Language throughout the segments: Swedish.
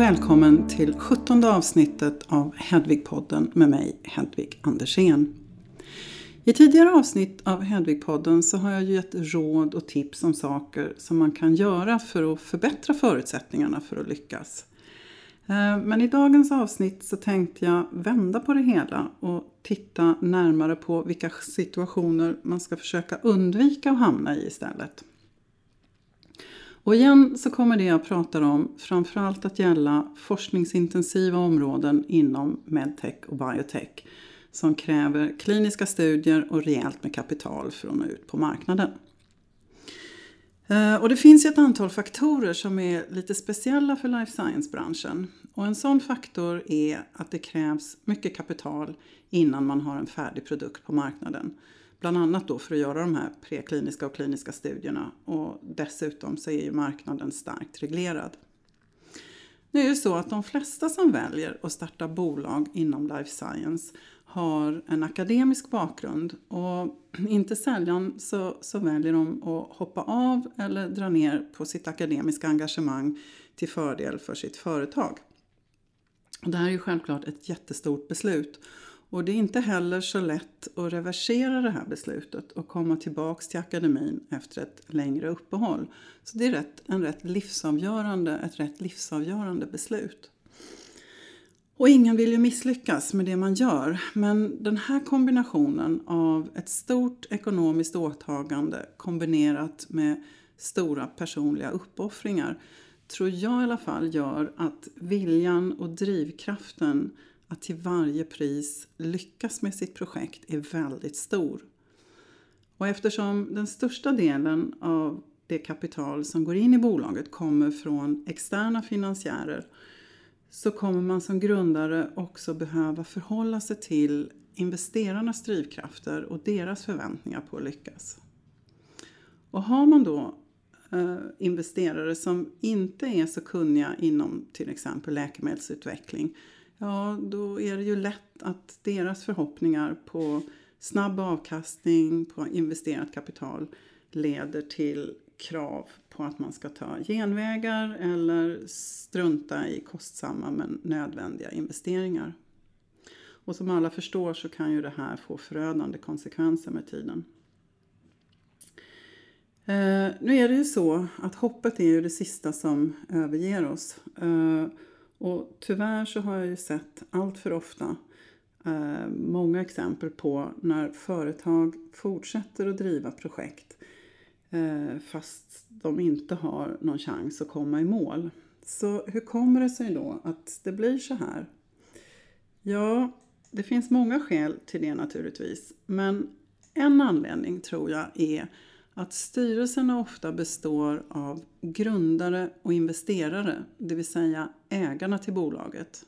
och välkommen till 17 avsnittet av Hedvigpodden med mig, Hedvig Andersén. I tidigare avsnitt av Hedvigpodden så har jag gett råd och tips om saker som man kan göra för att förbättra förutsättningarna för att lyckas. Eh, men i dagens avsnitt så tänkte jag vända på det hela och titta närmare på vilka situationer man ska försöka undvika att hamna i istället. Och igen så kommer det jag pratar om framförallt att gälla forskningsintensiva områden inom medtech och biotech som kräver kliniska studier och rejält med kapital för att nå ut på marknaden. Eh, och det finns ju ett antal faktorer som är lite speciella för life science-branschen. Och en sån faktor är att det krävs mycket kapital innan man har en färdig produkt på marknaden. Bland annat då för att göra de här prekliniska och kliniska studierna och dessutom så är ju marknaden starkt reglerad. Nu är det så att de flesta som väljer att starta bolag inom life science har en akademisk bakgrund och inte sällan så, så väljer de att hoppa av eller dra ner på sitt akademiska engagemang till fördel för sitt företag. Och det här är ju självklart ett jättestort beslut och det är inte heller så lätt att reversera det här beslutet och komma tillbaks till akademin efter ett längre uppehåll. Så det är rätt, en rätt livsavgörande, ett rätt livsavgörande beslut. Och ingen vill ju misslyckas med det man gör, men den här kombinationen av ett stort ekonomiskt åtagande kombinerat med stora personliga uppoffringar tror jag i alla fall gör att viljan och drivkraften att till varje pris lyckas med sitt projekt är väldigt stor. Och eftersom den största delen av det kapital som går in i bolaget kommer från externa finansiärer så kommer man som grundare också behöva förhålla sig till investerarnas drivkrafter och deras förväntningar på att lyckas. Och har man då eh, investerare som inte är så kunniga inom till exempel läkemedelsutveckling ja då är det ju lätt att deras förhoppningar på snabb avkastning på investerat kapital leder till krav på att man ska ta genvägar eller strunta i kostsamma men nödvändiga investeringar. Och som alla förstår så kan ju det här få förödande konsekvenser med tiden. Eh, nu är det ju så att hoppet är ju det sista som överger oss. Eh, och tyvärr så har jag ju sett allt för ofta eh, många exempel på när företag fortsätter att driva projekt eh, fast de inte har någon chans att komma i mål. Så hur kommer det sig då att det blir så här? Ja, det finns många skäl till det naturligtvis. Men en anledning tror jag är att styrelserna ofta består av grundare och investerare, det vill säga ägarna till bolaget.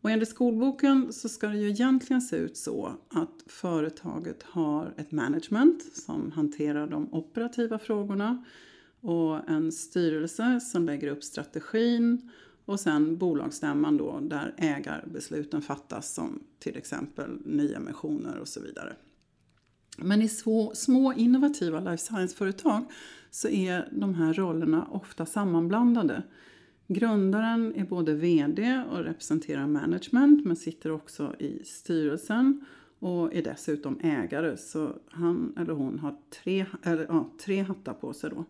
Och enligt skolboken så ska det ju egentligen se ut så att företaget har ett management som hanterar de operativa frågorna och en styrelse som lägger upp strategin och sen bolagsstämman då där ägarbesluten fattas som till exempel nyemissioner och så vidare. Men i små, små innovativa life science-företag så är de här rollerna ofta sammanblandade. Grundaren är både VD och representerar management men sitter också i styrelsen och är dessutom ägare så han eller hon har tre, eller, ja, tre hattar på sig då.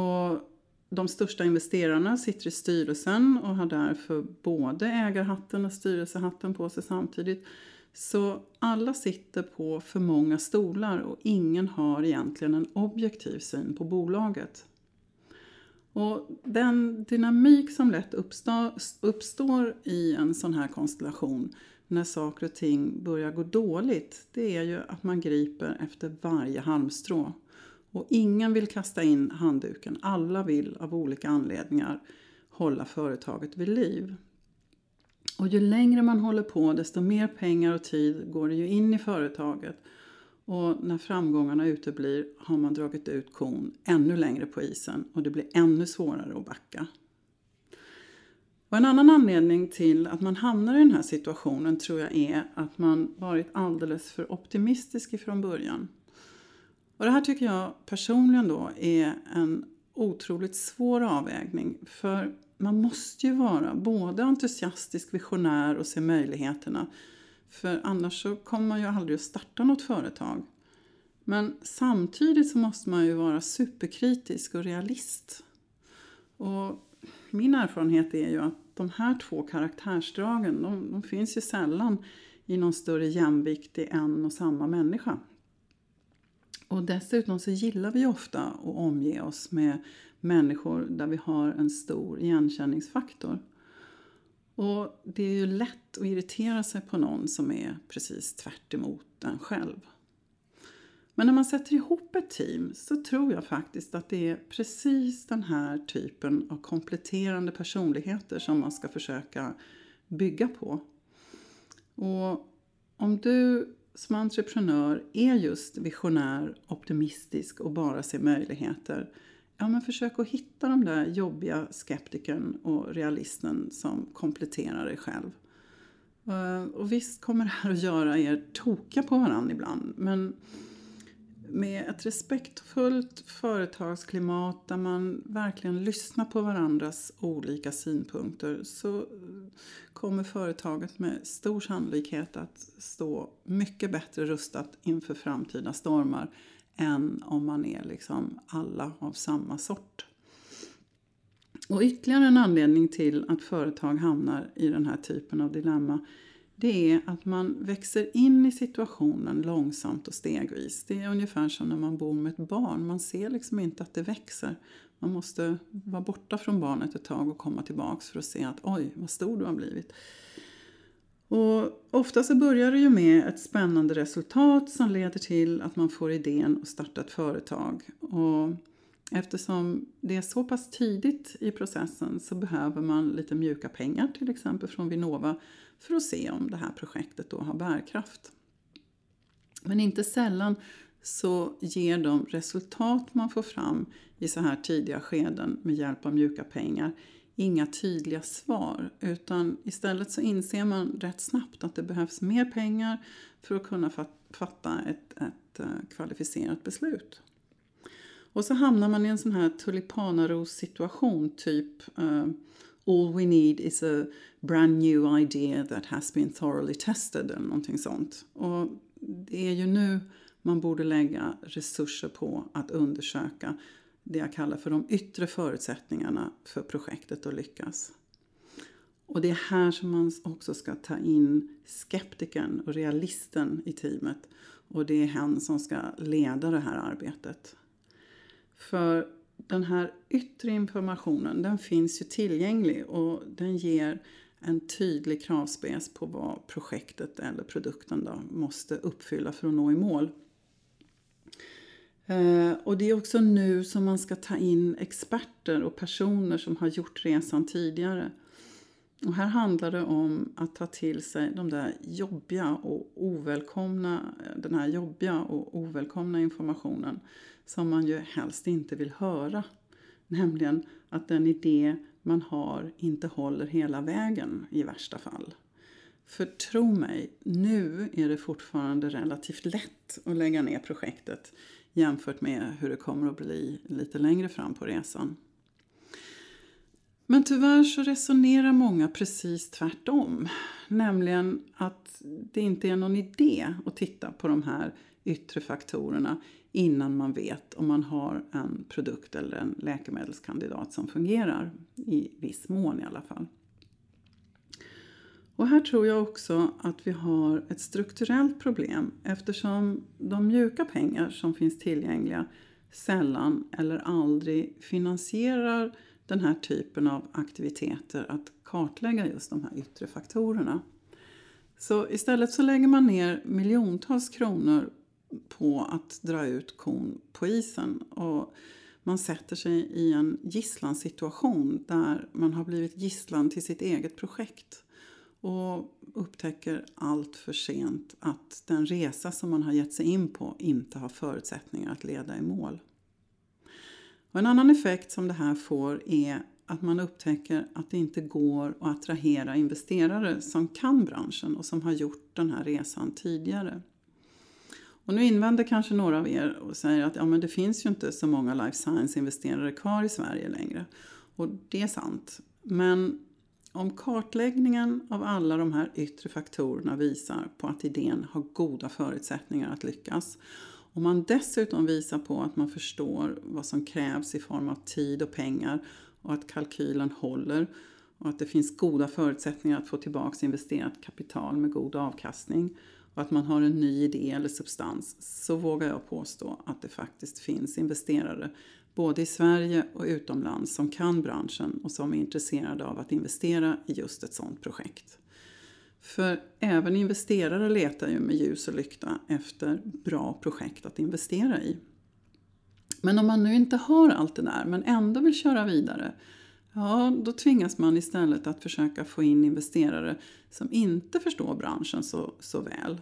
Och de största investerarna sitter i styrelsen och har därför både ägarhatten och styrelsehatten på sig samtidigt. Så alla sitter på för många stolar och ingen har egentligen en objektiv syn på bolaget. Och den dynamik som lätt uppstår, i en sån här konstellation när saker och ting börjar gå dåligt, det är ju att man griper efter varje halmstrå. Och ingen vill kasta in handduken, alla vill av olika anledningar hålla företaget vid liv. Och ju längre man håller på desto mer pengar och tid går det ju in i företaget. Och när framgångarna uteblir har man dragit ut kon ännu längre på isen och det blir ännu svårare att backa. Och en annan anledning till att man hamnar i den här situationen tror jag är att man varit alldeles för optimistisk ifrån början. Och det här tycker jag personligen då är en otroligt svår avvägning. För man måste ju vara både entusiastisk, visionär och se möjligheterna. För annars så kommer man ju aldrig att starta något företag. Men samtidigt så måste man ju vara superkritisk och realist. Och min erfarenhet är ju att de här två karaktärsdragen de, de finns ju sällan i någon större jämvikt i en och samma människa. Och dessutom så gillar vi ofta att omge oss med människor där vi har en stor igenkänningsfaktor. Och det är ju lätt att irritera sig på någon som är precis tvärt emot en själv. Men när man sätter ihop ett team så tror jag faktiskt att det är precis den här typen av kompletterande personligheter som man ska försöka bygga på. Och om du som entreprenör är just visionär, optimistisk och bara ser möjligheter ja, men försök att hitta de där jobbiga skeptikern och realisten som kompletterar dig själv. Eh, och visst kommer det här att göra er toka på varandra ibland men med ett respektfullt företagsklimat där man verkligen lyssnar på varandras olika synpunkter så kommer företaget med stor sannolikhet att stå mycket bättre rustat inför framtida stormar än om man är liksom alla av samma sort. Och ytterligare en anledning till att företag hamnar i den här typen av dilemma det är att man växer in i situationen långsamt och stegvis. Det är ungefär som när man bor med ett barn. Man ser liksom inte att det växer. Man måste vara borta från barnet ett tag och komma tillbaks för att se att oj, vad stor du har blivit. Och ofta så börjar det ju med ett spännande resultat som leder till att man får idén att starta ett företag. Och eftersom det är så pass tidigt i processen så behöver man lite mjuka pengar till exempel från Vinnova för att se om det här projektet då har bärkraft. Men inte sällan så ger de resultat man får fram i så här tidiga skeden med hjälp av mjuka pengar inga tydliga svar utan istället så inser man rätt snabbt att det behövs mer pengar för att kunna fatta ett, ett eh, kvalificerat beslut. Och så hamnar man i en sån här tulipanaros-situation typ eh, All we need is a brand new idea that has been thoroughly tested eller någonting sånt. Och det är ju nu man borde lägga resurser på att undersöka det jag kallar för de yttre förutsättningarna för projektet att lyckas. Och det är här som man också ska ta in skeptikern och realisten i teamet. Och det är hen som ska leda det här arbetet. För den här yttre informationen den finns ju tillgänglig och den ger en tydlig kravspec på vad projektet eller produkten då måste uppfylla för att nå i mål. Eh, och det är också nu som man ska ta in experter och personer som har gjort resan tidigare. Och här handlar det om att ta till sig de där jobbiga och ovälkomna, den här jobbiga och ovälkomna informationen som man ju helst inte vill höra. Nämligen att den idé man har inte håller hela vägen i värsta fall. För tro mig, nu är det fortfarande relativt lätt att lägga ner projektet jämfört med hur det kommer att bli lite längre fram på resan. Men tyvärr så resonerar många precis tvärtom. Nämligen att det inte är någon idé att titta på de här yttre faktorerna innan man vet om man har en produkt eller en läkemedelskandidat som fungerar. I viss mån i alla fall. Och här tror jag också att vi har ett strukturellt problem eftersom de mjuka pengar som finns tillgängliga sällan eller aldrig finansierar den här typen av aktiviteter att kartlägga just de här yttre faktorerna. Så istället så lägger man ner miljontals kronor på att dra ut kon på isen och man sätter sig i en gisslansituation där man har blivit gisslan till sitt eget projekt och upptäcker allt för sent att den resa som man har gett sig in på inte har förutsättningar att leda i mål. Och en annan effekt som det här får är att man upptäcker att det inte går att attrahera investerare som kan branschen och som har gjort den här resan tidigare. Och nu invänder kanske några av er och säger att ja, men det finns ju inte så många life science-investerare kvar i Sverige längre. Och det är sant. Men om kartläggningen av alla de här yttre faktorerna visar på att idén har goda förutsättningar att lyckas om man dessutom visar på att man förstår vad som krävs i form av tid och pengar och att kalkylen håller och att det finns goda förutsättningar att få tillbaka investerat kapital med god avkastning och att man har en ny idé eller substans så vågar jag påstå att det faktiskt finns investerare både i Sverige och utomlands som kan branschen och som är intresserade av att investera i just ett sådant projekt. För även investerare letar ju med ljus och lykta efter bra projekt att investera i. Men om man nu inte har allt det där men ändå vill köra vidare Ja, då tvingas man istället att försöka få in investerare som inte förstår branschen så, så väl.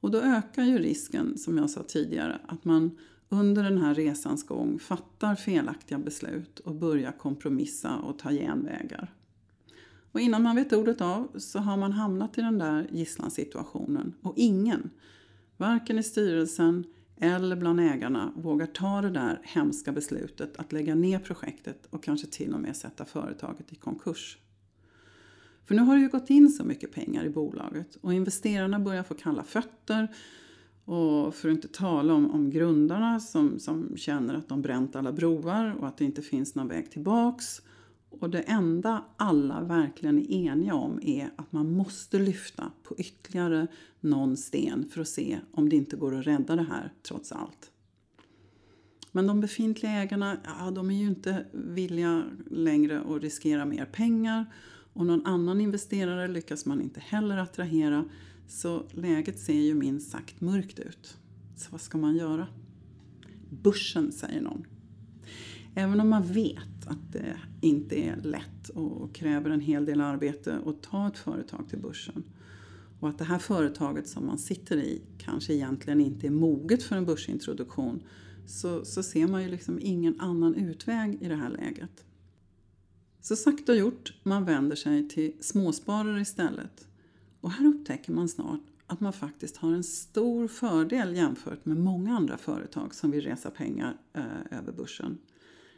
Och då ökar ju risken, som jag sa tidigare, att man under den här resans gång fattar felaktiga beslut och börjar kompromissa och ta genvägar. Och innan man vet ordet av så har man hamnat i den där gisslansituationen. Och ingen, varken i styrelsen eller bland ägarna vågar ta det där hemska beslutet att lägga ner projektet och kanske till och med sätta företaget i konkurs. För nu har det ju gått in så mycket pengar i bolaget och investerarna börjar få kalla fötter. Och för att inte tala om, om grundarna som, som känner att de bränt alla broar och att det inte finns någon väg tillbaks och det enda alla verkligen är eniga om är att man måste lyfta på ytterligare någon sten för att se om det inte går att rädda det här trots allt. Men de befintliga ägarna, ja, de är ju inte villiga längre att riskera mer pengar och någon annan investerare lyckas man inte heller attrahera så läget ser ju minst sagt mörkt ut. Så vad ska man göra? Börsen, säger någon. Även om man vet att det inte är lätt och kräver en hel del arbete att ta ett företag till börsen och att det här företaget som man sitter i kanske egentligen inte är moget för en börsintroduktion så, så ser man ju liksom ingen annan utväg i det här läget. Så sagt och gjort, man vänder sig till småsparare istället. Och här upptäcker man snart att man faktiskt har en stor fördel jämfört med många andra företag som vill resa pengar eh, över börsen.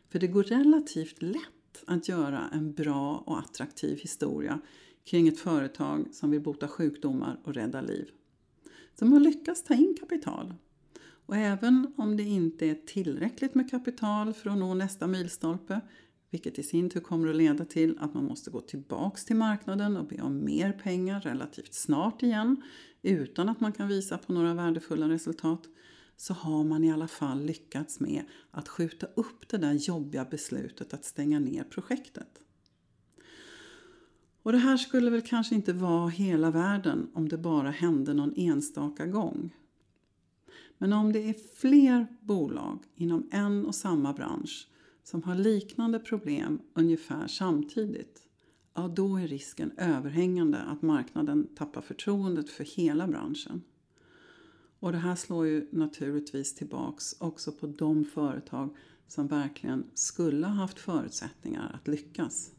För det går relativt lätt att göra en bra och attraktiv historia kring ett företag som vill bota sjukdomar och rädda liv. Som har lyckats ta in kapital. Och även om det inte är tillräckligt med kapital för att nå nästa milstolpe, vilket i sin tur kommer att leda till att man måste gå tillbaks till marknaden och be om mer pengar relativt snart igen utan att man kan visa på några värdefulla resultat, så har man i alla fall lyckats med att skjuta upp det där jobbiga beslutet att stänga ner projektet. Och det här skulle väl kanske inte vara hela världen om det bara hände någon enstaka gång. Men om det är fler bolag inom en och samma bransch som har liknande problem ungefär samtidigt, ja då är risken överhängande att marknaden tappar förtroendet för hela branschen. Och det här slår ju naturligtvis tillbaks också på de företag som verkligen skulle ha haft förutsättningar att lyckas.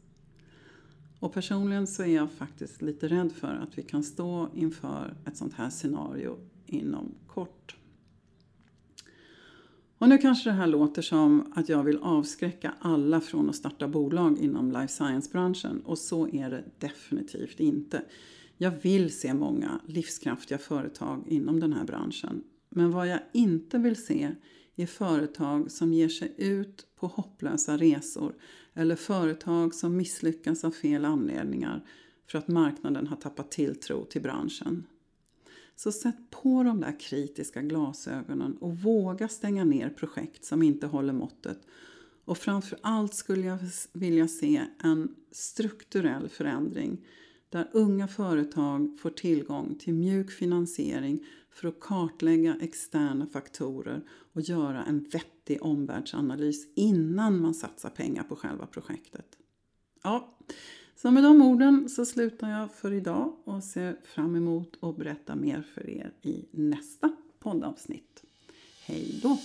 Och personligen så är jag faktiskt lite rädd för att vi kan stå inför ett sånt här scenario inom kort. Och nu kanske det här låter som att jag vill avskräcka alla från att starta bolag inom life science-branschen och så är det definitivt inte. Jag vill se många livskraftiga företag inom den här branschen. Men vad jag inte vill se är företag som ger sig ut på hopplösa resor eller företag som misslyckas av fel anledningar för att marknaden har tappat tilltro till branschen. Så sätt på de där kritiska glasögonen och våga stänga ner projekt som inte håller måttet. Och framför allt skulle jag vilja se en strukturell förändring där unga företag får tillgång till mjuk finansiering för att kartlägga externa faktorer och göra en vettig omvärldsanalys innan man satsar pengar på själva projektet. Ja, så med de orden så slutar jag för idag och ser fram emot att berätta mer för er i nästa poddavsnitt. Hej då!